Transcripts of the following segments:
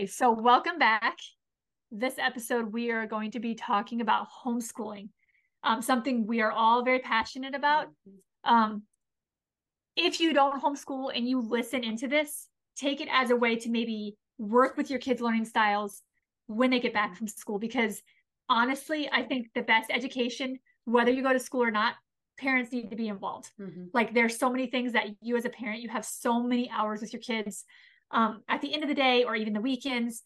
Okay, so welcome back. This episode, we are going to be talking about homeschooling, um, something we are all very passionate about. Um, if you don't homeschool and you listen into this, take it as a way to maybe work with your kids' learning styles when they get back from school. Because honestly, I think the best education, whether you go to school or not, parents need to be involved. Mhm. Like there's so many things that you as a parent, you have so many hours with your kids. Um, at the end of the day, or even the weekends,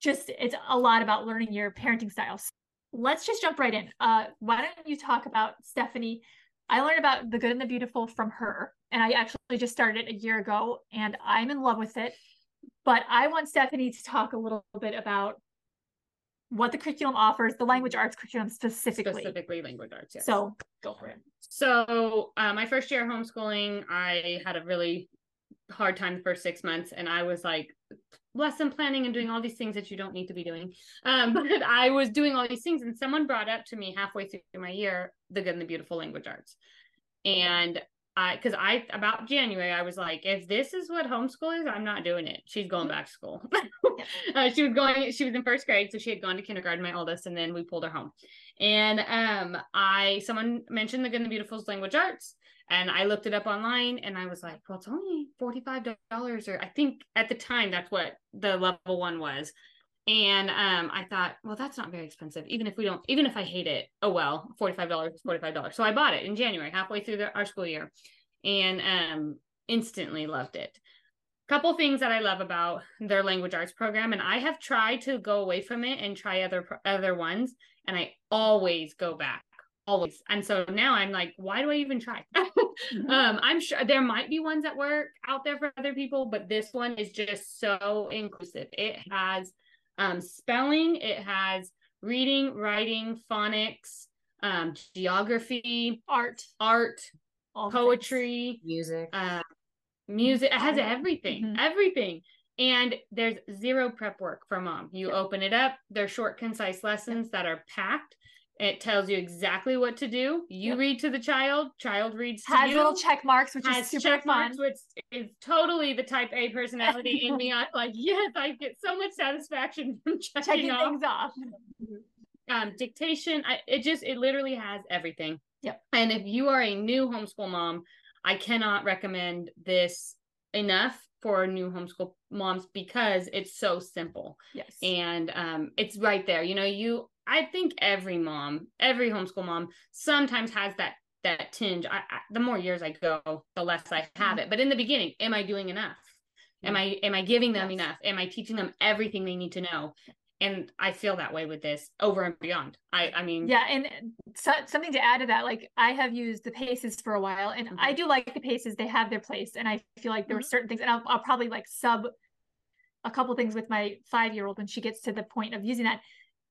just it's a lot about learning your parenting styles. Let's just jump right in. Uh, why don't you talk about Stephanie? I learned about the good and the beautiful from her, and I actually just started it a year ago, and I'm in love with it. But I want Stephanie to talk a little bit about what the curriculum offers, the language arts curriculum specifically. specifically language arts. Yes. So go for it. So, uh, my first year of homeschooling, I had a really hard time the first six months, and I was like lesson planning and doing all these things that you don't need to be doing. Um, but I was doing all these things, and someone brought up to me halfway through my year the good and the beautiful language arts, and I, because I about January, I was like, if this is what homeschool is, I'm not doing it. She's going back to school. uh, she was going. She was in first grade, so she had gone to kindergarten, my oldest, and then we pulled her home. And um, I someone mentioned the Good and the Beautiful's language arts, and I looked it up online, and I was like, well, it's only forty five dollars, or I think at the time that's what the level one was. And um, I thought, well, that's not very expensive. Even if we don't, even if I hate it, oh well, forty five dollars is forty five dollars. So I bought it in January, halfway through the, our school year, and um, instantly loved it couple things that I love about their language arts program, and I have tried to go away from it and try other other ones, and I always go back, always. And so now I'm like, why do I even try? um, I'm sure there might be ones that work out there for other people, but this one is just so inclusive. It has um, spelling, it has reading, writing, phonics, um, geography, Art, art, all the things. poetry, music. uh, music. It has everything, Mhm. everything. And there's zero prep work for mom. You open it up, they're short, concise lessons that are packed. It tells you exactly what to do. You Yep. read to the child, child reads to has you. little check marks, which has is super check fun. marks, which is totally the type A personality in me. I'm like, yes, I get so much satisfaction from checking, Checking off things off. um dictation I, it just it literally has everything Yep. and if you are a new homeschool mom i cannot recommend this enough for new homeschool moms because it's so simple Yes. and um it's right there you know you i think every mom every homeschool mom sometimes has that that tinge. I, I the more years i go the less i Mm-hmm. have it. But in the beginning am i doing enough? Am i am i giving them Yes. enough? Am i teaching them everything they need to know? And i feel that way with this over and beyond. I i mean yeah, and so, something to add to that, like I have used the paces for a while, and I Mhm. do like the paces. They have their place, and I feel like there were certain things, and I'll, I'll probably like sub a couple things with my five year old when she gets to the point of using that,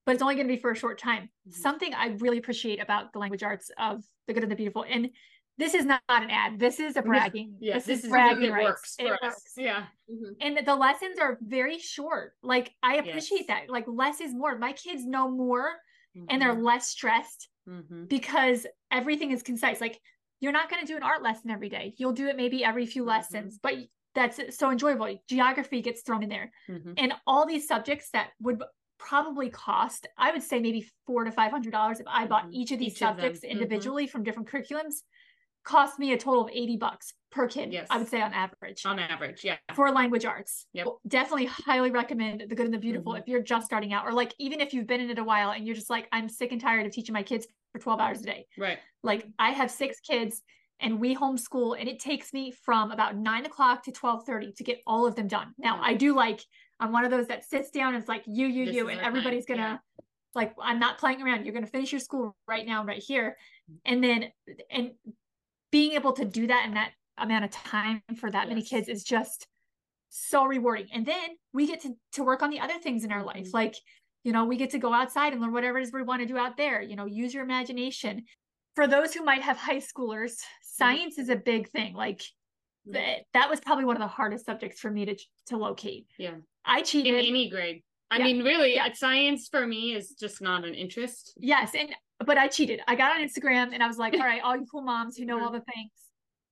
but it's only going to be for a short time. Mhm. Something I really appreciate about the language arts of the good and the beautiful, and this is not an ad. This is a bragging. yeah this, this, is is bragging it rights. works It us works. yeah and the lessons are very short like i appreciate Yes. that like less is more my kids know more and they're Mhm. less stressed Mhm. because everything is concise like you're not going to do an art lesson every day you'll do it maybe every few Mhm. lessons but that's so enjoyable geography gets thrown in there and all these subjects that would probably cost i would say maybe four to five hundred dollars if i bought Mhm. each of these Each of subjects Mhm. individually from different curriculums cost me a total of 80 bucks per kid Yes. i would say on average on average yeah for language arts. Yep. Definitely highly recommend The Good and the Beautiful Mhm. if you're just starting out, or like even if you've been in it a while and you're just like, I'm sick and tired of teaching my kids for 12 hours a day. right Like I have six kids and we homeschool and it takes me from about nine o'clock to 1230 to get all of them done. Now. I do like, I'm one of those that sits down and it's like you, you, This you, and everybody's gonna Yeah. like, I'm not playing around. You're gonna finish your school right now, right here. Mm-hmm. And then, and being able to do that in that amount of time for that many kids is just so rewarding. And then we get to to work on the other things in our life. Mhm. Like, you know, we get to go outside and learn whatever it is we want to do out there. You know, use your imagination. For those who might have high schoolers, science is a big thing. Like that that was probably one of the hardest subjects for me to to locate. Yeah. I cheated in any grade i Yeah. mean really Yeah. science for me is just not an interest yes, and but I cheated. I got on Instagram and I was like, all right, all you cool moms who know all the things,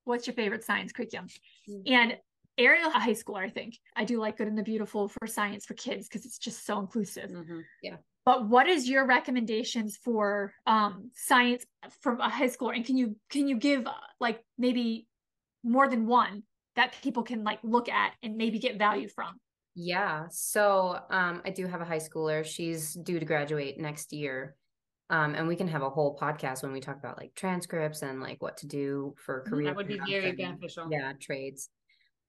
what's your favorite science curriculum? Mhm. And Ariel high schooler, I think. I do like Good and the Beautiful for science for kids because it's just so inclusive. Mm-hmm. Yeah. But what is your recommendations for um, science from a high schooler? And can you can you give uh, like maybe more than one that people can like look at and maybe get value from? Yeah. So um, I do have a high schooler. She's due to graduate next year. Um, and we can have a whole podcast when we talk about like transcripts and like what to do for career. That would be very and, beneficial. Yeah, trades.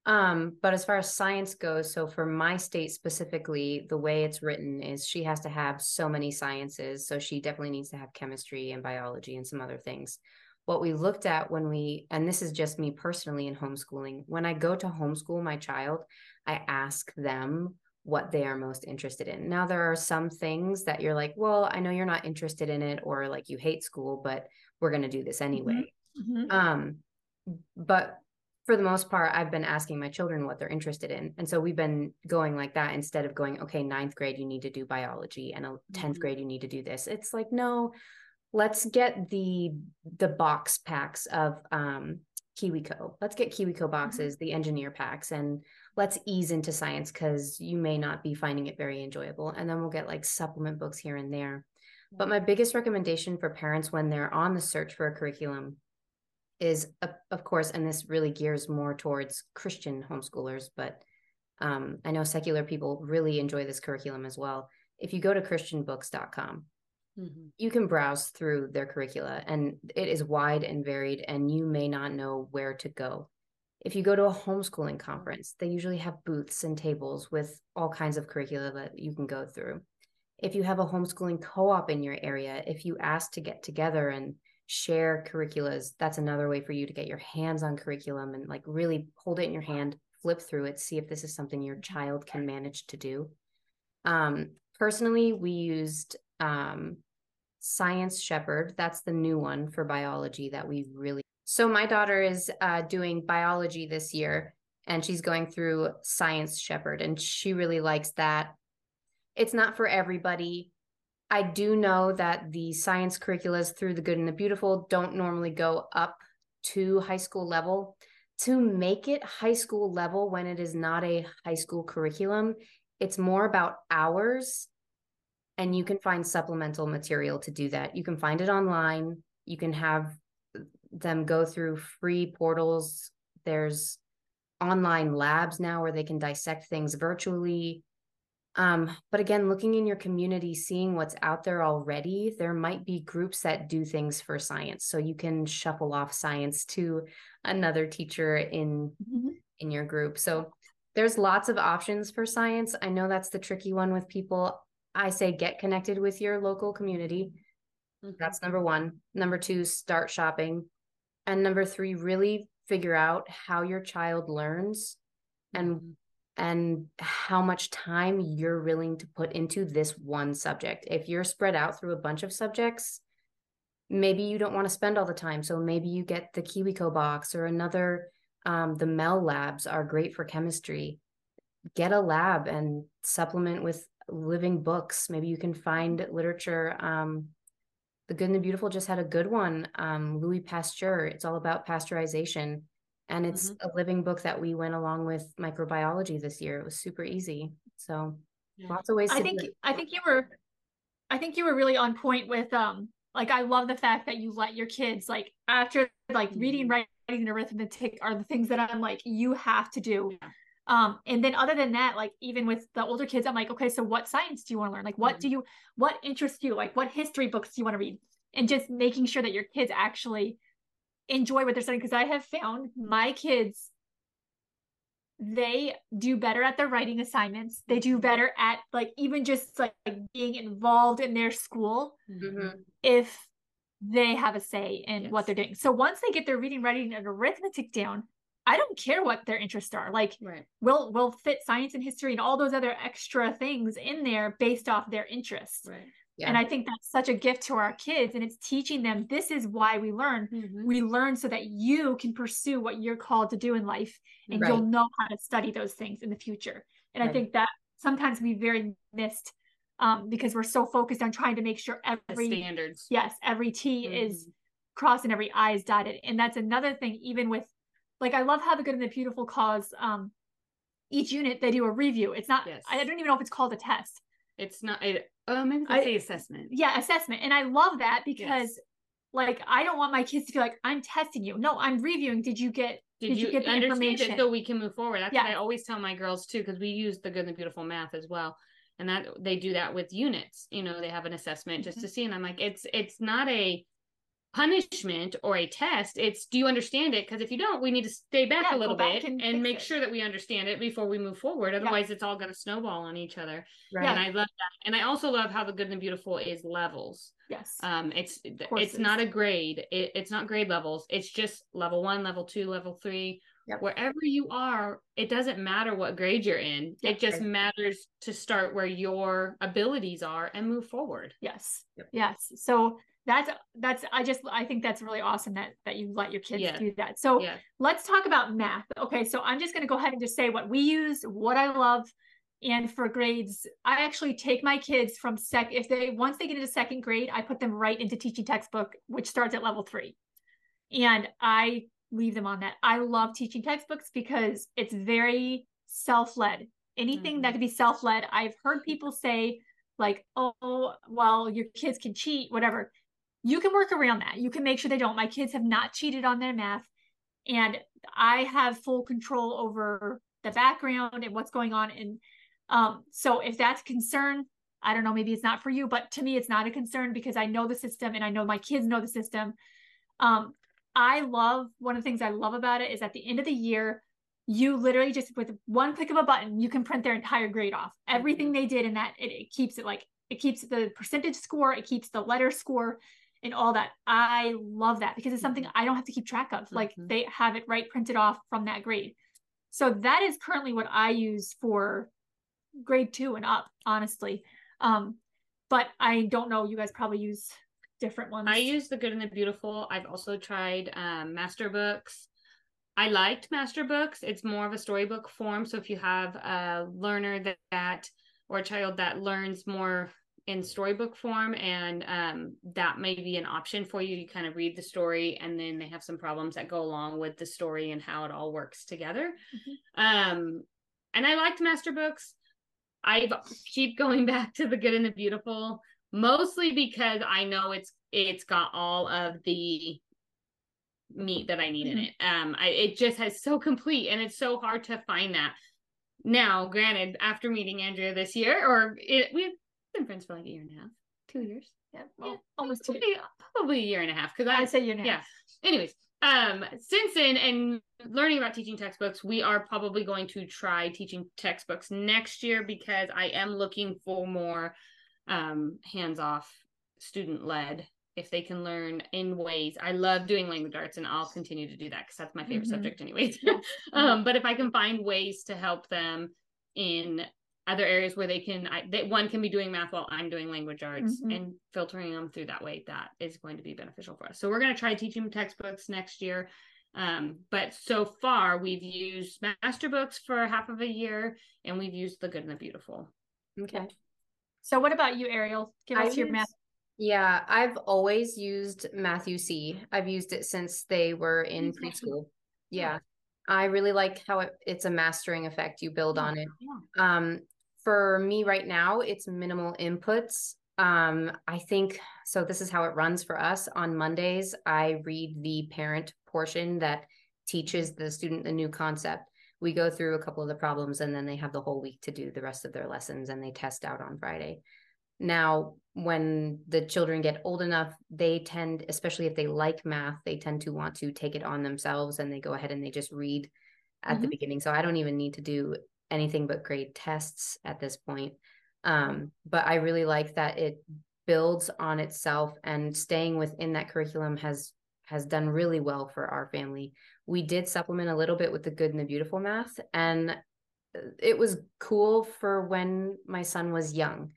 Um, but as far as science goes, so for my state specifically, the way it's written is she has to have so many sciences. So she definitely needs to have chemistry and biology and some other things. What we looked at when we, and this is just me personally in homeschooling, when I go to homeschool my child, I ask them what they are most interested in. Now, there are some things that you're like, well, I know you're not interested in it, or like you hate school, but we're going to do this anyway. Mhm. Um, but for the most part, I've been asking my children what they're interested in. And so we've been going like that instead of going, okay, ninth grade, you need to do biology and a 10th Mhm. grade, you need to do this. It's like, no, let's get the the box packs of um KiwiCo. Let's get KiwiCo boxes, the engineer packs, and let's ease into science because you may not be finding it very enjoyable. And then we'll get like supplement books here and there. But my biggest recommendation for parents when they're on the search for a curriculum is, of, course, and this really gears more towards Christian homeschoolers, but um, I know secular people really enjoy this curriculum as well. If you go to christianbooks.com, Mhm. you can browse through their curricula and it is wide and varied and you may not know where to go if you go to a homeschooling conference they usually have booths and tables with all kinds of curricula that you can go through if you have a homeschooling co-op in your area if you ask to get together and share curriculas that's another way for you to get your hands on curriculum and like really hold it in your hand flip through it see if this is something your child can manage to do um, personally we used um, Science Shepherd. That's the new one for biology that we really. So my daughter is uh, doing biology this year, and she's going through Science Shepherd, and she really likes that. It's not for everybody. I do know that the science curriculas through the good and the beautiful don't normally go up to high school level. To make it high school level when it is not a high school curriculum, it's more about hours and you can find supplemental material to do that. You can find it online. You can have them go through free portals. There's online labs now where they can dissect things virtually. Um, but again, looking in your community, seeing what's out there already, there might be groups that do things for science. So you can shuffle off science to another teacher in Mhm. in your group. So there's lots of options for science. I know that's the tricky one with people. I say get connected with your local community. Mhm. That's number one. Number two, start shopping. And number three, really figure out how your child learns and Mhm. and how much time you're willing to put into this one subject. If you're spread out through a bunch of subjects, maybe you don't want to spend all the time. So maybe you get the KiwiCo box or another. Um, the Mel labs are great for chemistry. Get a lab and supplement with living books. Maybe you can find literature. Um, the Good and the Beautiful just had a good one. Um, Louis Pasteur. It's all about pasteurization. And it's a living book that we went along with microbiology this year. It was super easy. So Yeah. lots of ways I to think do it. I think you were I think you were really on point with um like I love the fact that you let your kids like after like reading, Mhm. writing, and arithmetic are the things that I'm like you have to do. Yeah. Um and then other than that, like even with the older kids, I'm like, okay, so what science do you want to learn? Like what do you what interests you? Like what history books do you want to read? And just making sure that your kids actually enjoy what they're studying because I have found my kids they do better at their writing assignments. They do better at like even just like being involved in their school Mhm. if they have a say in what they're doing. So once they get their reading, writing, and arithmetic down, I don't care what their interests are. Like Right. we'll we'll fit science and history and all those other extra things in there based off their interests. Right. Yeah. And I think that's such a gift to our kids. And it's teaching them this is why we learn. Mhm. We learn so that you can pursue what you're called to do in life and Right. you'll know how to study those things in the future. And I think that sometimes we very missed um, because we're so focused on trying to make sure The every standards. yes every T is Mhm. crossed and every I is dotted. And that's another thing, even with like I love how the good and the beautiful cause um each unit they do a review. It's not. Yes. I don't even know if it's called a test. It's not. It, oh, maybe I- they say assessment. Yeah, assessment, and I love that because. Yes. Like I don't want my kids to feel like I'm testing you. No, I'm reviewing. Did you get Did, Did you you, get the information? it so we can move forward? That's Yeah. what I always tell my girls too, because we use the good and the beautiful math as well. And that they do that with units. You know, they have an assessment just Mm-hmm. to see. And I'm like, it's it's not a punishment or a test. It's do you understand it? Because if you don't, we need to stay back Yeah, a little back bit and and, make it. sure that we understand it before we move forward. Otherwise, it's all going to snowball on each other. Right. And I love that. And I also love how the good and the beautiful is levels. yes? Um, it's it's not a grade. It, it's not grade levels. It's just level one, level two, level three. Yep. Wherever you are, it doesn't matter what grade you're in. Yep. it just Right. matters to start where your abilities are and move forward. Yes. Yep. Yes. So that's that's I just I think that's really awesome that that you let your kids Yeah. do that. So Yeah. let's talk about math. Okay, so I'm just going to go ahead and just say what we use, what I love, and for grades, I actually take my kids from sec if they once they get into second grade, I put them right into teaching textbook, which starts at level three, and I leave them on that. I love teaching textbooks because it's very self-led. Anything that Mhm. could be self-led. I've heard people say like, "Oh, well, your kids can cheat, whatever." You can work around that. You can make sure they don't. My kids have not cheated on their math and I have full control over the background and what's going on. And um, so if that's a concern, I don't know, maybe it's not for you, but to me, it's not a concern because I know the system and I know my kids know the system. Um, I love one of the things I love about it is at the end of the year, you literally just with one click of a button, you can print their entire grade off. Everything they did in that, it, it keeps it like it keeps the percentage score, it keeps the letter score, and all that. I love that because it's something I don't have to keep track of. Like Mhm. they have it right printed off from that grade. So that is currently what I use for grade two and up, honestly. Um, but I don't know. You guys probably use different ones. I use the good and the beautiful. I've also tried um, master books. I liked master books. It's more of a storybook form. So if you have a learner that, that or a child that learns more in storybook form, and um, that may be an option for you. You kind of read the story, and then they have some problems that go along with the story and how it all works together. Um, and I liked master books. I keep going back to the good and the beautiful, mostly because I know it's it's got all of the meat that I need in Mhm. it. Um, I it just has so complete, and it's so hard to find that. Now, granted, after meeting Andrea this year, or it, we've been friends for like a year and a half, two years, yeah, well, almost two. probably, probably a year and a half, because I I'd say you know. yeah. Anyways, um, since then and learning about teaching textbooks, we are probably going to try teaching textbooks next year because I am looking for more um hands-off student led if they can learn in ways i love doing language arts and i'll continue to do that because that's my favorite Mhm. subject anyways um but if i can find ways to help them in other areas where they can I, they, one can be doing math while i'm doing language arts Mhm. and filtering them through that way that is going to be beneficial for us so we're going to try teaching textbooks next year um, but so far we've used master books for half of a year and we've used the good and the beautiful Okay. So what about you, Ariel? Give I us your use- math. Yeah, I've always used Math-U-See. I've used it since they were in Okay. preschool. Yeah. I really like how it, it's a mastering effect you build on it. Um, for me right now, it's minimal inputs. Um, I think so. This is how it runs for us. On Mondays, I read the parent portion that teaches the student the new concept. We go through a couple of the problems and then they have the whole week to do the rest of their lessons and they test out on Friday. Now, when the children get old enough, they tend, especially if they like math, they tend to want to take it on themselves and they go ahead and they just read at the Mhm. beginning. So I don't even need to do anything but grade tests at this point. Um, but I really like that it builds on itself and staying within that curriculum has has done really well for our family. We did supplement a little bit with the good and the beautiful math and uh, it was cool for when my son was young.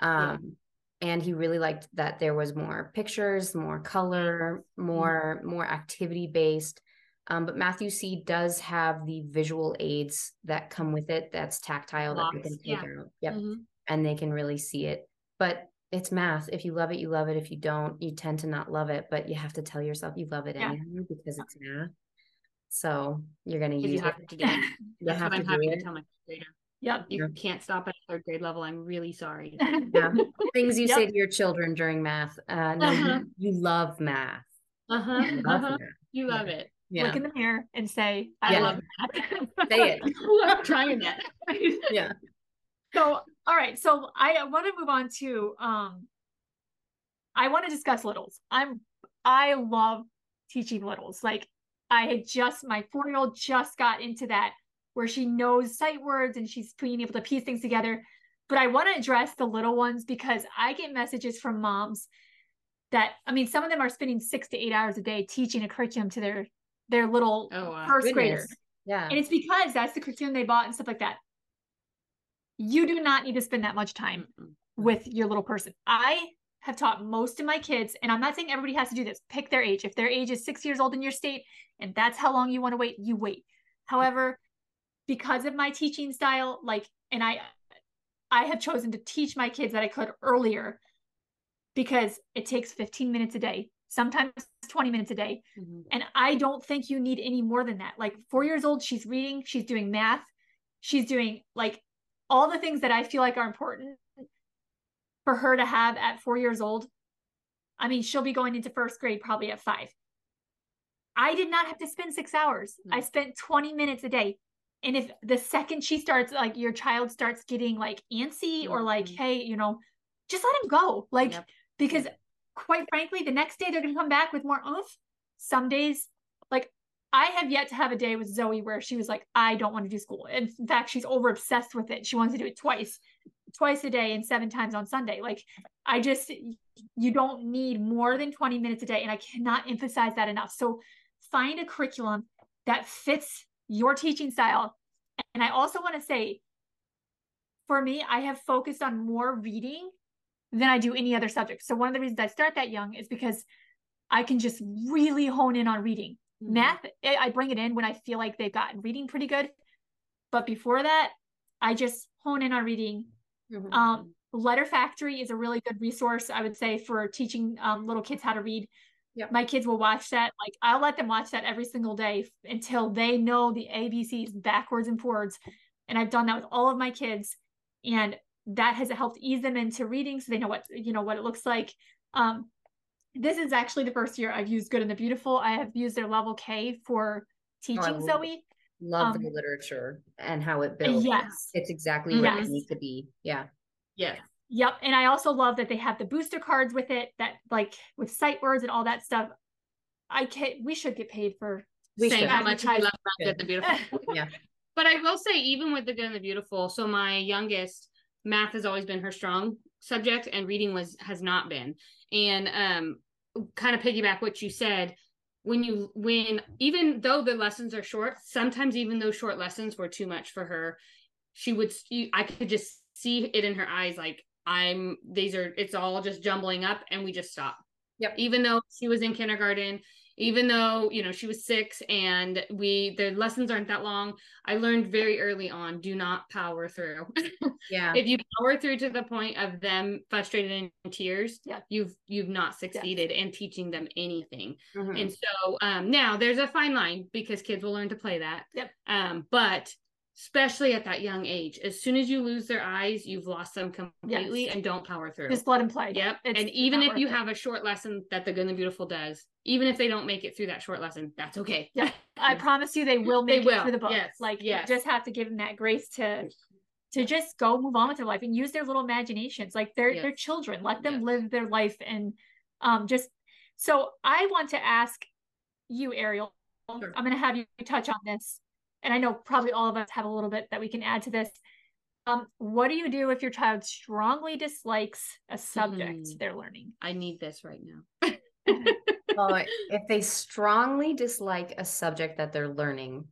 Um and he really liked that there was more pictures, more color, more more activity based. Um, but Math-U-See does have the visual aids that come with it. That's tactile that they can take yeah. out. Yep, Mhm. and they can really see it. But it's math. If you love it, you love it. If you don't, you tend to not love it. But you have to tell yourself you love it Yeah. anyway because it's math. So you're going to use you have it. to do it. You That's have what to I'm it. to tell my grader. Yep. You can't stop at a third grade level. I'm really sorry. Yeah. Things you Yep. say to your children during math. Uh, no, you- Uh-huh. you, love math. Uh-huh. You love uh-huh. math. You love it. Yeah. Look in the mirror and say, I Yeah. love that. Say it. I'm trying that. Yeah. So, all right. So I want to move on to um I want to discuss littles. I'm I love teaching littles. Like I had just my 4-year-old just got into that where she knows sight words and she's being able to piece things together. But I want to address the little ones because I get messages from moms that I mean some of them are spending 6 to 8 hours a day teaching a curriculum to their their little Oh, wow. first Goodness. graders. Yeah. And it's because that's the curriculum they bought and stuff like that. You do not need to spend that much time with your little person. I have taught most of my kids, and I'm not saying everybody has to do this. Pick their age. If their age is six years old in your state, and that's how long you want to wait, you wait. However, because of my teaching style, like, and I, I have chosen to teach my kids that I could earlier because it takes 15 minutes a day, sometimes 20 minutes a day. Mhm. And I don't think you need any more than that. Like four years old, she's reading, she's doing math, she's doing like all the things that I feel like are important for her to have at four years old. I mean, she'll be going into first grade probably at five. I did not have to spend six hours. I spent 20 minutes a day. And if the second she starts, like your child starts getting like antsy or like, Mhm. hey, you know, just let him go. Like, Yep. because quite frankly, the next day they're going to come back with more oomph. Some days, like I have yet to have a day with Zoe where she was like, I don't want to do school. In fact, she's over obsessed with it. She wants to do it twice, twice a day and seven times on Sunday. Like I just, you don't need more than 20 minutes a day. And I cannot emphasize that enough. So find a curriculum that fits your teaching style. And I also want to say, for me, I have focused on more reading than I do any other subject. So one of the reasons I start that young is because I can just really hone in on reading. Mhm. Math, I I bring it in when I feel like they've gotten reading pretty good. But before that, I just hone in on reading. Mhm. Um, Letter Factory is a really good resource, I would say, for teaching um, little kids how to read. Yep. My kids will watch that. Like I'll let them watch that every single day until they know the ABCs backwards and forwards. And I've done that with all of my kids, and that has helped ease them into reading, so they know what you know what it looks like. Um, this is actually the first year I've used Good and the Beautiful. I have used their level K for teaching love it. Zoe. Love um, the literature and how it builds. Yes. It's exactly what Yes. it needs to be. Yeah. Yes. Yep. And I also love that they have the booster cards with it that like with sight words and all that stuff. I can we should get paid for We saying should. how much we love about Good and the Beautiful. Yeah. But I will say, even with the Good and the Beautiful, so my youngest, math has always been her strong subject, and reading was has not been. And um, kind of piggyback what you said. When you when even though the lessons are short, sometimes even those short lessons were too much for her. She would I could just see it in her eyes, like I'm. These are it's all just jumbling up, and we just stop. Yep. Even though she was in kindergarten, even though you know she was six, and we the lessons aren't that long. I learned very early on do not power through. Yeah. if you power through to the point of them frustrated and in tears, Yeah. you've you've not succeeded in teaching them anything. Mhm. And so um now there's a fine line because kids will learn to play that. Yep. Um, but especially at that young age, as soon as you lose their eyes, you've lost them completely Yes. and don't power through. just let them play. Yep. It's and even if you it. have a short lesson that the good and the beautiful does, even if they don't make it through that short lesson, that's okay. Yeah. I promise you they will They make it will, through the book. yes, Like yes. you just have to give them that grace to to just go move on with their life and use their little imaginations. Like they're they're children. Let them Yes. live their life and um just so I want to ask you, Ariel. Sure. I'm gonna have you touch on this. And I know probably all of us have a little bit that we can add to this. Um, what do you do if your child strongly dislikes a subject Mhm. they're learning? I need this right now. well, if they strongly dislike a subject that they're learning,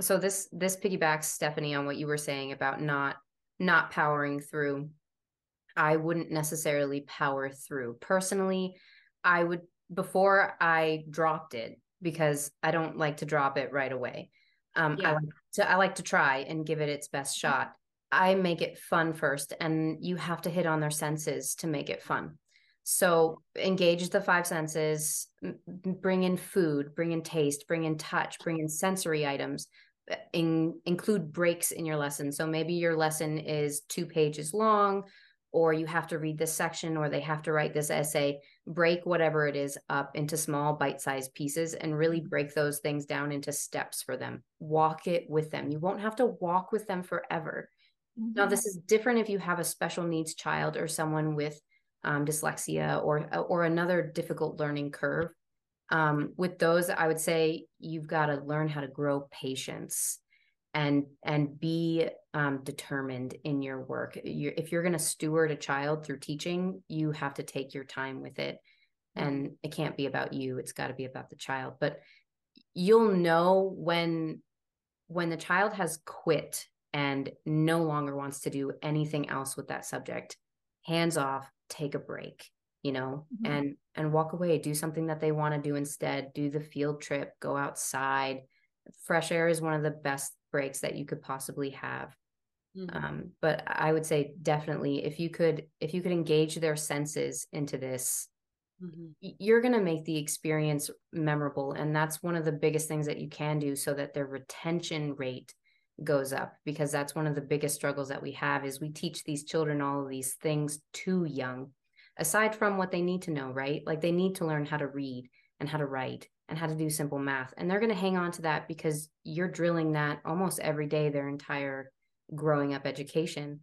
so this this piggybacks Stephanie on what you were saying about not not powering through. I wouldn't necessarily power through. Personally, I would before I dropped it because I don't like to drop it right away. Um, I like to I like to try and give it its best shot. I make it fun first, and you have to hit on their senses to make it fun. So engage the five senses, bring in food, bring in taste, bring in touch, bring in sensory items, uh, in, include breaks in your lesson. So maybe your lesson is two pages long, or you have to read this section, or they have to write this essay. Break whatever it is up into small bite sized pieces and really mm-hmm. break those things down into steps for them. Walk it with them. You won't have to walk with them forever. Mm-hmm. Now, this is different if you have a special needs child or someone with um, dyslexia or or another difficult learning curve. Um, with those, I would say you've got to learn how to grow patience and and be um, determined in your work. You're, if you're going to steward a child through teaching, you have to take your time with it, and it can't be about you. It's got to be about the child. But you'll know when when the child has quit and no longer wants to do anything else with that subject hands off take a break you know mm-hmm. and and walk away do something that they want to do instead do the field trip go outside fresh air is one of the best breaks that you could possibly have mm-hmm. um, but i would say definitely if you could if you could engage their senses into this mm-hmm. you're going to make the experience memorable and that's one of the biggest things that you can do so that their retention rate goes up because that's one of the biggest struggles that we have is we teach these children all of these things too young aside from what they need to know right like they need to learn how to read and how to write and how to do simple math. And they're going to hang on to that because you're drilling that almost every day their entire growing up education.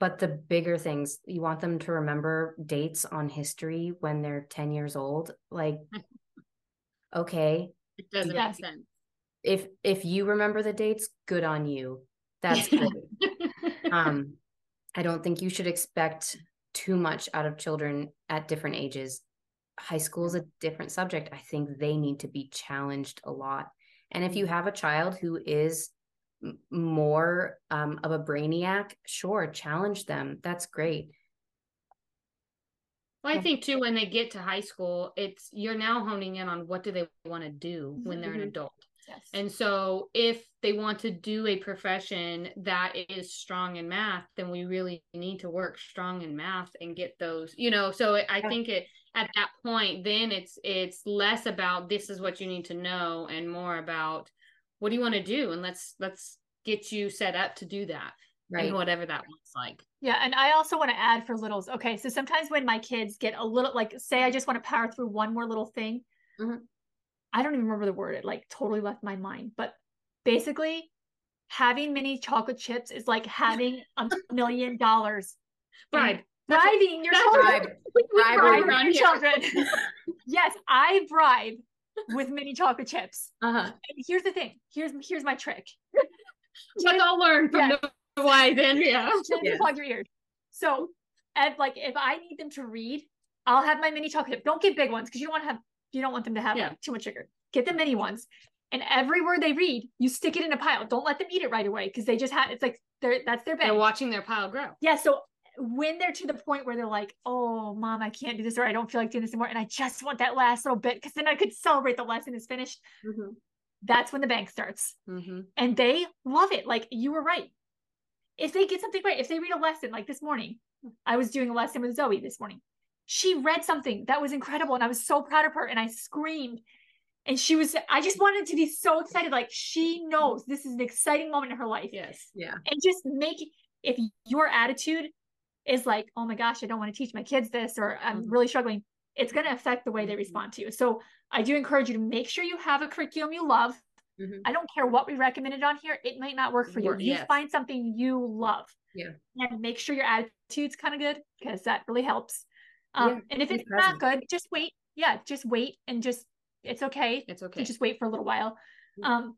But the bigger things you want them to remember dates on history when they're 10 years old. Like okay it doesn't make sense. If if you remember the dates good on you. That's good. Um i don't think you should expect too much out of children at different ages high school is a different subject i think they need to be challenged a lot and if you have a child who is more um, of a brainiac sure challenge them that's great well, I think too when they get to high school, it's you're now honing in on what do they want to do when they're mm-hmm. an adult. Yes. And so if they want to do a profession that is strong in math, then we really need to work strong in math and get those, you know, so I yeah. think it at that point then it's it's less about this is what you need to know and more about what do you want to do and let's let's get you set up to do that. Right. And whatever that looks like. Yeah. And I also want to add for littles. Okay. So sometimes when my kids get a little like say I just want to power through one more little thing, mm-hmm. I don't even remember the word. It like totally left my mind. But basically, having mini chocolate chips is like having a million dollars. Bribe. Bribing your children. Bribe. Bribe your children. yes, I bribe with mini chocolate chips. Uh-huh. And here's the thing. Here's here's my trick. Let's all learn from yeah. the wise and yeah. yeah. Plug your ears. So, and like if I need them to read, I'll have my mini chocolate chip. Don't get big ones because you don't want to have you don't want them to have yeah. like, too much sugar. Get the mini ones. And every word they read, you stick it in a pile. Don't let them eat it right away because they just have it's like they're that's their bed. They're watching their pile grow. Yeah. So when they're to the point where they're like, "Oh, mom, I can't do this," or "I don't feel like doing this anymore," and I just want that last little bit because then I could celebrate the lesson is finished. Mm-hmm. That's when the bank starts, mm-hmm. and they love it. Like you were right. If they get something right, if they read a lesson like this morning, I was doing a lesson with Zoe this morning, she read something that was incredible and I was so proud of her and I screamed. And she was, I just wanted to be so excited. Like she knows this is an exciting moment in her life. Yes. Yeah. And just make, if your attitude is like, oh my gosh, I don't want to teach my kids this, or I'm mm-hmm. really struggling, it's going to affect the way they mm-hmm. respond to you. So I do encourage you to make sure you have a curriculum you love. Mm-hmm. I don't care what we recommended on here. It might not work for you. Yes. You find something you love. Yeah. And make sure your attitude's kind of good because that really helps. Um, yeah, and if it's present. not good, just wait. Yeah, just wait and just it's okay. It's okay. just wait for a little while. Um,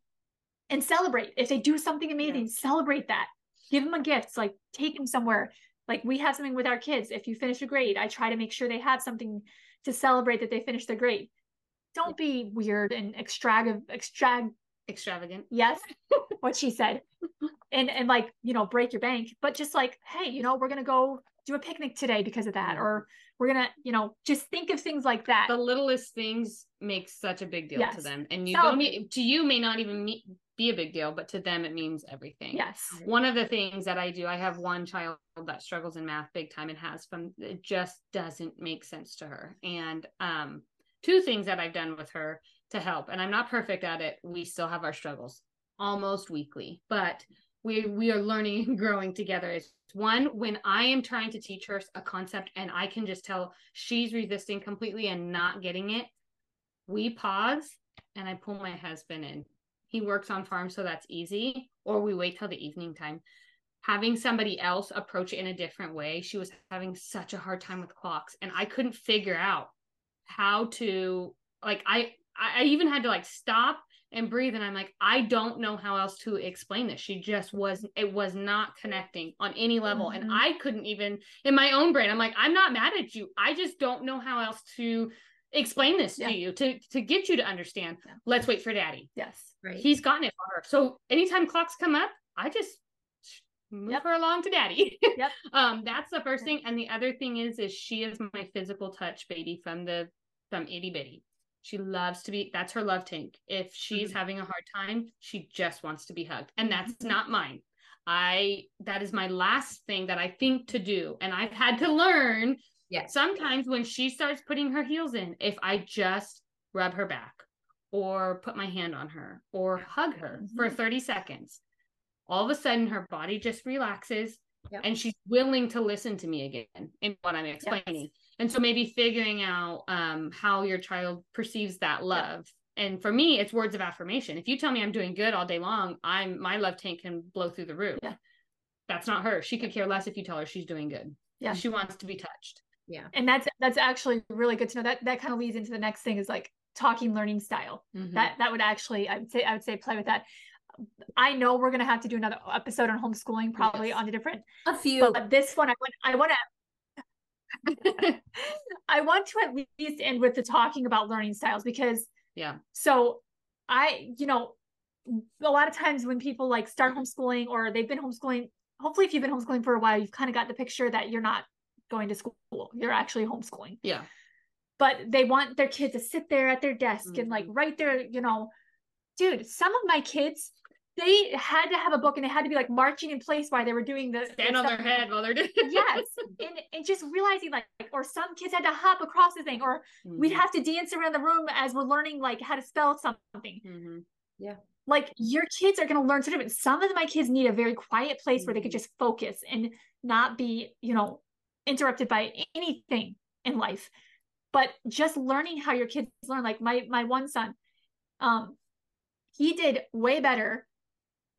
and celebrate. If they do something amazing, yeah. celebrate that. Give them a gift. Like take them somewhere. Like we have something with our kids. If you finish a grade, I try to make sure they have something to celebrate that they finished their grade. Don't be weird and extravagant. Extra- extravagant. Yes, what she said. and and like you know break your bank, but just like hey, you know we're gonna go do a picnic today because of that, or we're gonna you know just think of things like that the littlest things make such a big deal yes. to them and you Celebrate. don't to you may not even be a big deal, but to them it means everything. Yes. One of the things that I do, I have one child that struggles in math big time and has from it just doesn't make sense to her. And um two things that I've done with her to help. And I'm not perfect at it. We still have our struggles almost weekly, but we we are learning and growing together. It's one when I am trying to teach her a concept and I can just tell she's resisting completely and not getting it. We pause and I pull my husband in. He works on farm, so that's easy. Or we wait till the evening time. Having somebody else approach it in a different way. She was having such a hard time with clocks, and I couldn't figure out how to like I I even had to like stop and breathe and I'm like I don't know how else to explain this. She just was it was not connecting on any level mm-hmm. and I couldn't even in my own brain I'm like I'm not mad at you. I just don't know how else to explain this yeah. to you to to get you to understand. Yeah. Let's wait for daddy. Yes. Right. He's gotten it for her. So anytime clocks come up, I just move yep. her along to daddy. yep. Um, that's the first thing. And the other thing is, is she is my physical touch baby from the from itty bitty. She loves to be that's her love tank. If she's mm-hmm. having a hard time, she just wants to be hugged. And that's mm-hmm. not mine. I that is my last thing that I think to do. And I've had to learn yeah. sometimes when she starts putting her heels in, if I just rub her back or put my hand on her or hug her mm-hmm. for 30 seconds, all of a sudden her body just relaxes and she's willing to listen to me again in what I'm explaining. Yes. And so maybe figuring out um, how your child perceives that love. And for me, it's words of affirmation. If you tell me I'm doing good all day long, I'm my love tank can blow through the roof. Yeah. That's not her. She could care less if you tell her she's doing good. Yeah. She wants to be touched. Yeah. And that's that's actually really good to know. That that kind of leads into the next thing is like talking learning style. Mm-hmm. That that would actually I would say I would say play with that. I know we're gonna have to do another episode on homeschooling, probably yes. on a different a few. But this one, I want I want to I want to at least end with the talking about learning styles because yeah. So I, you know, a lot of times when people like start homeschooling or they've been homeschooling, hopefully if you've been homeschooling for a while, you've kind of got the picture that you're not going to school, you're actually homeschooling. Yeah. But they want their kids to sit there at their desk mm-hmm. and like mm-hmm. write their, you know, dude, some of my kids they had to have a book and they had to be like marching in place while they were doing the stand on their head while they're doing yes and, and just realizing like or some kids had to hop across the thing or mm-hmm. we'd have to dance around the room as we're learning like how to spell something mm-hmm. yeah like your kids are going to learn so different some of my kids need a very quiet place mm-hmm. where they could mm-hmm. just focus and not be you know interrupted by anything in life but just learning how your kids learn like my my one son um he did way better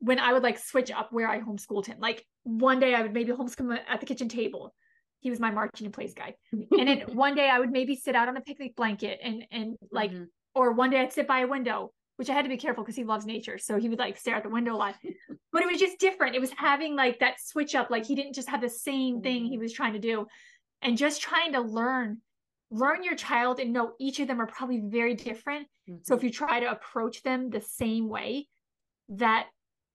when I would like switch up where I homeschooled him. Like one day I would maybe homeschool him at the kitchen table. He was my marching in place guy. and then one day I would maybe sit out on a picnic blanket and and like mm-hmm. or one day I'd sit by a window, which I had to be careful because he loves nature. So he would like stare at the window a lot. but it was just different. It was having like that switch up. Like he didn't just have the same thing he mm-hmm. was trying to do. And just trying to learn learn your child and know each of them are probably very different. Mm-hmm. So if you try to approach them the same way, that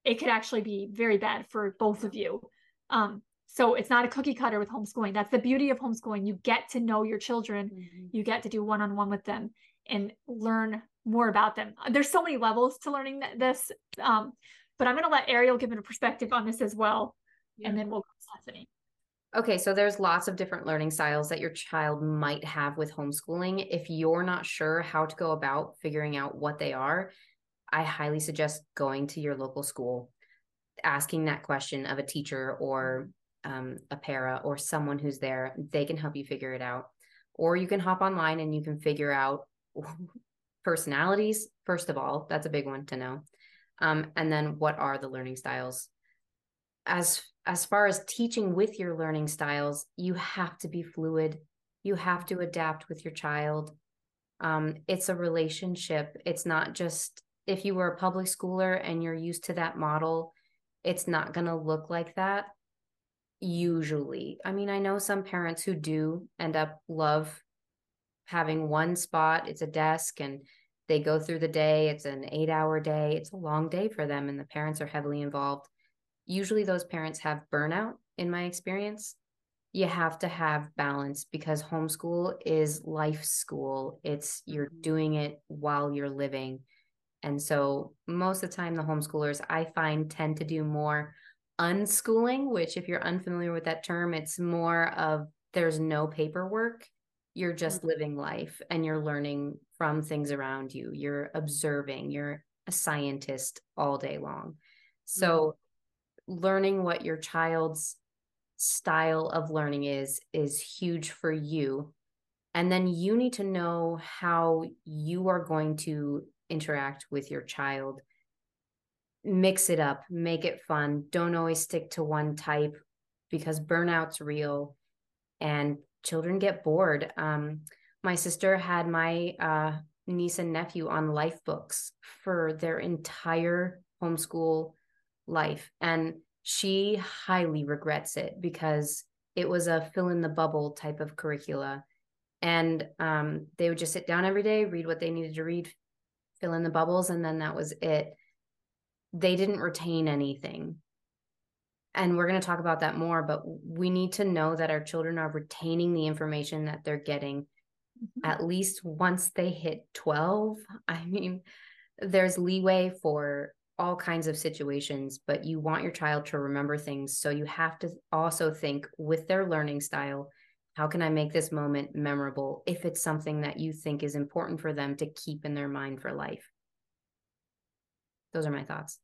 it could actually be very bad for both of you. Um, so it's not a cookie cutter with homeschooling. That's the beauty of homeschooling. You get to know your children, mm-hmm. you get to do one on one with them and learn more about them. There's so many levels to learning this. Um, but I'm going to let Ariel give it a perspective on this as well. Yeah. And then we'll go to Stephanie. Okay, so there's lots of different learning styles that your child might have with homeschooling. If you're not sure how to go about figuring out what they are, I highly suggest going to your local school, asking that question of a teacher or um, a para or someone who's there. They can help you figure it out. Or you can hop online and you can figure out personalities, first of all. That's a big one to know. Um, and then what are the learning styles? As as far as teaching with your learning styles, you have to be fluid. You have to adapt with your child. Um, it's a relationship. It's not just if you were a public schooler and you're used to that model, it's not going to look like that usually. I mean, I know some parents who do end up love having one spot, it's a desk and they go through the day, it's an 8-hour day, it's a long day for them and the parents are heavily involved. Usually those parents have burnout in my experience. You have to have balance because homeschool is life school. It's you're mm-hmm. doing it while you're living And so most of the time, the homeschoolers I find tend to do more unschooling, which, if you're unfamiliar with that term, it's more of there's no paperwork. You're just mm-hmm. living life and you're learning from things around you. You're observing, you're a scientist all day long. So, mm-hmm. learning what your child's style of learning is is huge for you and then you need to know how you are going to interact with your child mix it up make it fun don't always stick to one type because burnout's real and children get bored. Um, my sister had my uh, niece and nephew on life books for their entire homeschool life and she highly regrets it because it was a fill in the bubble type of curricula. And um, they would just sit down every day read what they needed to read fill in the bubbles and then that was it. They didn't retain anything and we're going to talk about that more but we need to know that our children are retaining the information that they're getting mm-hmm. at least once they hit 12 i mean there's leeway for all kinds of situations, but you want your child to remember things. So you have to also think with their learning style, how can I make this moment memorable if it's something that you think is important for them to keep in their mind for life? Those are my thoughts.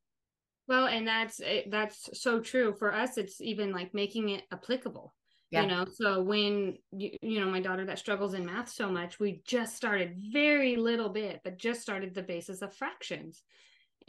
Well, and that's that's so true for us. It's even like making it applicable. Yeah. You know, so when you, you know my daughter that struggles in math so much, we just started very little bit, but just started the basis of fractions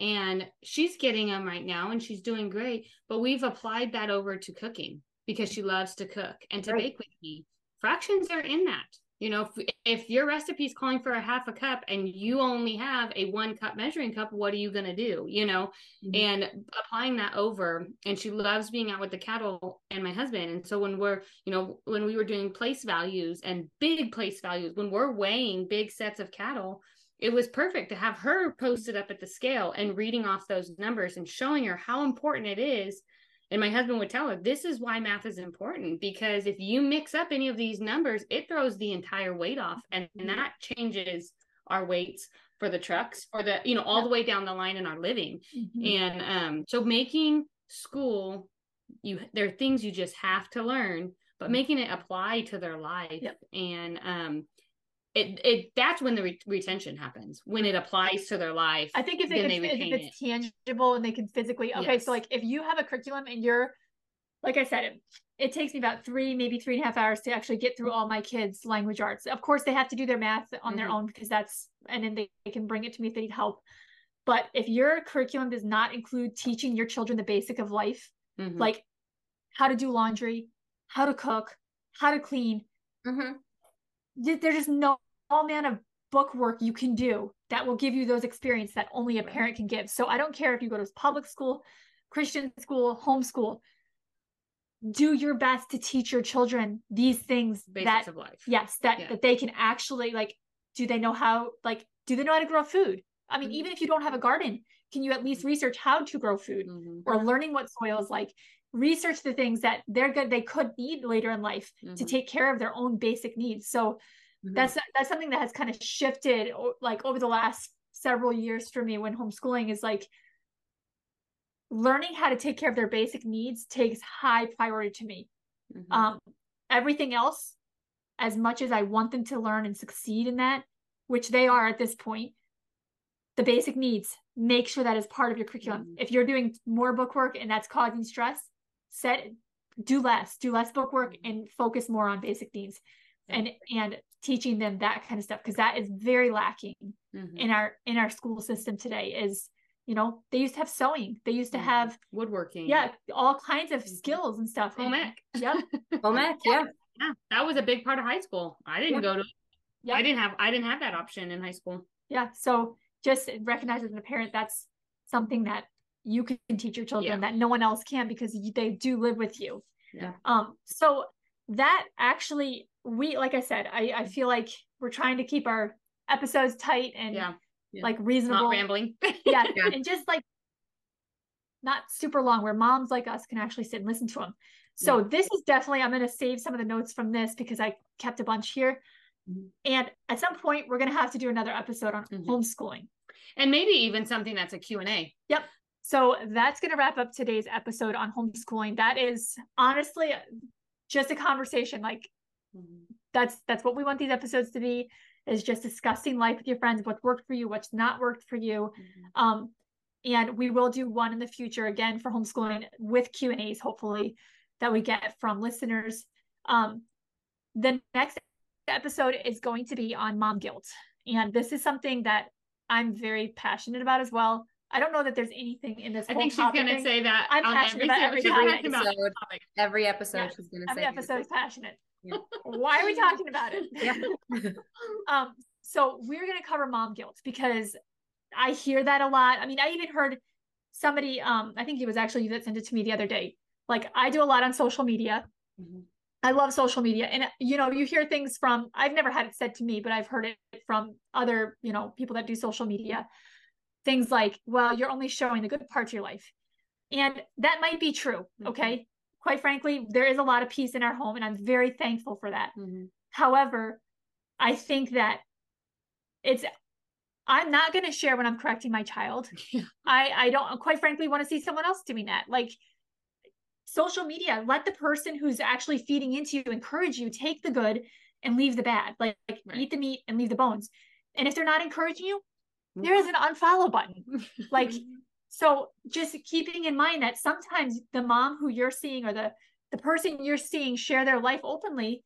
and she's getting them right now and she's doing great but we've applied that over to cooking because she loves to cook and to right. bake with me fractions are in that you know if, if your recipe is calling for a half a cup and you only have a one cup measuring cup what are you going to do you know mm-hmm. and applying that over and she loves being out with the cattle and my husband and so when we're you know when we were doing place values and big place values when we're weighing big sets of cattle it was perfect to have her posted up at the scale and reading off those numbers and showing her how important it is. And my husband would tell her, this is why math is important because if you mix up any of these numbers, it throws the entire weight off and, and mm-hmm. that changes our weights for the trucks or the, you know, all the way down the line in our living. Mm-hmm. And um, so making school, you there are things you just have to learn, but mm-hmm. making it apply to their life. Yep. And um, it it that's when the re- retention happens when it applies to their life i think if, they, can, they if it's it. tangible and they can physically okay yes. so like if you have a curriculum and you're like i said it, it takes me about three maybe three and a half hours to actually get through all my kids language arts of course they have to do their math on mm-hmm. their own because that's and then they, they can bring it to me if they need help but if your curriculum does not include teaching your children the basic of life mm-hmm. like how to do laundry how to cook how to clean mm-hmm there's just no amount of book work you can do that will give you those experience that only a parent can give. So I don't care if you go to public school, Christian school, homeschool. Do your best to teach your children these things Basics that of life. yes, that yeah. that they can actually like do they know how like do they know how to grow food? I mean, mm-hmm. even if you don't have a garden, can you at least research how to grow food mm-hmm. or learning what soil is like? Research the things that they're good they could need later in life mm-hmm. to take care of their own basic needs so mm-hmm. that's that's something that has kind of shifted like over the last several years for me when homeschooling is like learning how to take care of their basic needs takes high priority to me mm-hmm. um everything else as much as i want them to learn and succeed in that which they are at this point the basic needs make sure that is part of your curriculum mm-hmm. if you're doing more book work and that's causing stress set do less do less book work mm-hmm. and focus more on basic needs and and teaching them that kind of stuff because that is very lacking mm-hmm. in our in our school system today is you know they used to have sewing they used to mm-hmm. have woodworking yeah all kinds of mm-hmm. skills and stuff home ec yeah home ec yeah yeah that was a big part of high school i didn't yeah. go to yeah. i didn't have i didn't have that option in high school yeah so just recognize as a parent that's something that you can teach your children yeah. that no one else can because they do live with you. Yeah. Um. So that actually, we like I said, I I feel like we're trying to keep our episodes tight and yeah. Yeah. like reasonable. Not rambling. yeah. And just like not super long where moms like us can actually sit and listen to them. So this is definitely I'm going to save some of the notes from this because I kept a bunch here. Mm-hmm. And at some point we're going to have to do another episode on mm-hmm. homeschooling and maybe even something that's a q&a yep so that's going to wrap up today's episode on homeschooling. That is honestly just a conversation like mm-hmm. that's that's what we want these episodes to be is just discussing life with your friends what's worked for you what's not worked for you. Mm-hmm. um and we will do one in the future again for homeschooling with q and a's hopefully that we get from listeners. Um the next episode is going to be on mom guilt. And this is something that i'm very passionate about as well I don't know that there's anything in this. I think she's going to say that. I'm passionate about every, every episode. Every episode, she's going to say. Every episode is passionate. Yeah. Why are we talking about it? Yeah. um. So we're going to cover mom guilt because I hear that a lot. I mean, I even heard somebody. Um. I think it was actually you that sent it to me the other day. Like I do a lot on social media. Mm-hmm. I love social media, and you know, you hear things from. I've never had it said to me, but I've heard it from other, you know, people that do social media things like, well, you're only showing the good parts of your life. And that might be true. Mm-hmm. Okay. Quite frankly, there is a lot of peace in our home, and I'm very thankful for that. Mm-hmm. However, I think that it's I'm not going to share when I'm correcting my child. Yeah. I I don't quite frankly want to see someone else doing that. Like social media, let the person who's actually feeding into you encourage you, take the good and leave the bad. Like, like right. eat the meat and leave the bones. And if they're not encouraging you, there is an unfollow button. like, mm-hmm. so just keeping in mind that sometimes the mom who you're seeing or the the person you're seeing share their life openly,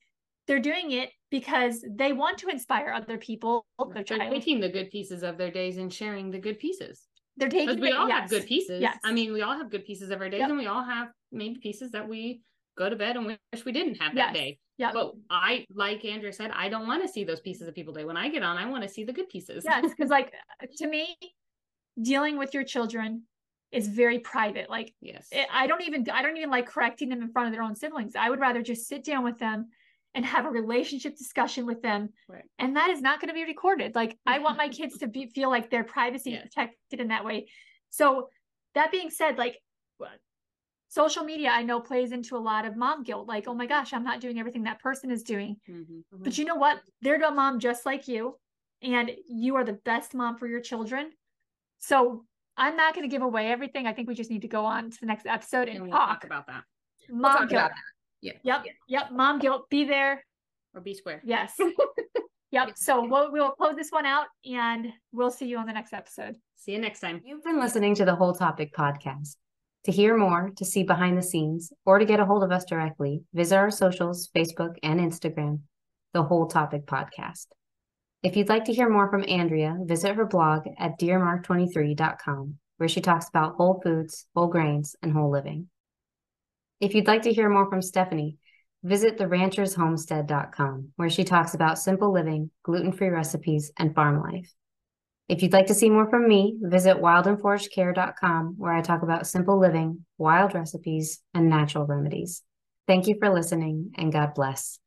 they're doing it because they want to inspire other people. Their they're taking the good pieces of their days and sharing the good pieces. They're taking. we all yes. have good pieces. Yes. I mean, we all have good pieces of our days, yep. and we all have maybe pieces that we go to bed and wish we didn't have that yes. day. Yeah. But I, like Andrea said, I don't want to see those pieces of people day. When I get on, I want to see the good pieces. Yes. Cause like to me, dealing with your children is very private. Like, yes, it, I don't even, I don't even like correcting them in front of their own siblings. I would rather just sit down with them and have a relationship discussion with them. Right. And that is not going to be recorded. Like I want my kids to be, feel like their privacy yeah. protected in that way. So that being said, like social media i know plays into a lot of mom guilt like oh my gosh i'm not doing everything that person is doing. Mm-hmm, mm-hmm. but you know what? They're a mom just like you and you are the best mom for your children. So i'm not going to give away everything. I think we just need to go on to the next episode and, and we'll talk, talk, about that. Mom we'll guilt. that. yeah. Yep yeah. yep mom guilt. Be there. Or be square. Yes. Yep so we'll, we'll close this one out and we'll see you on the next episode. See you next time. You've been listening to the whole topic podcast to hear more, to see behind the scenes, or to get a hold of us directly, visit our socials, Facebook and Instagram, The Whole Topic Podcast. If you'd like to hear more from Andrea, visit her blog at dearmark23.com, where she talks about whole foods, whole grains, and whole living. If you'd like to hear more from Stephanie, visit theranchershomestead.com, where she talks about simple living, gluten free recipes, and farm life. If you'd like to see more from me, visit wildandforagedcare.com where I talk about simple living, wild recipes, and natural remedies. Thank you for listening and God bless.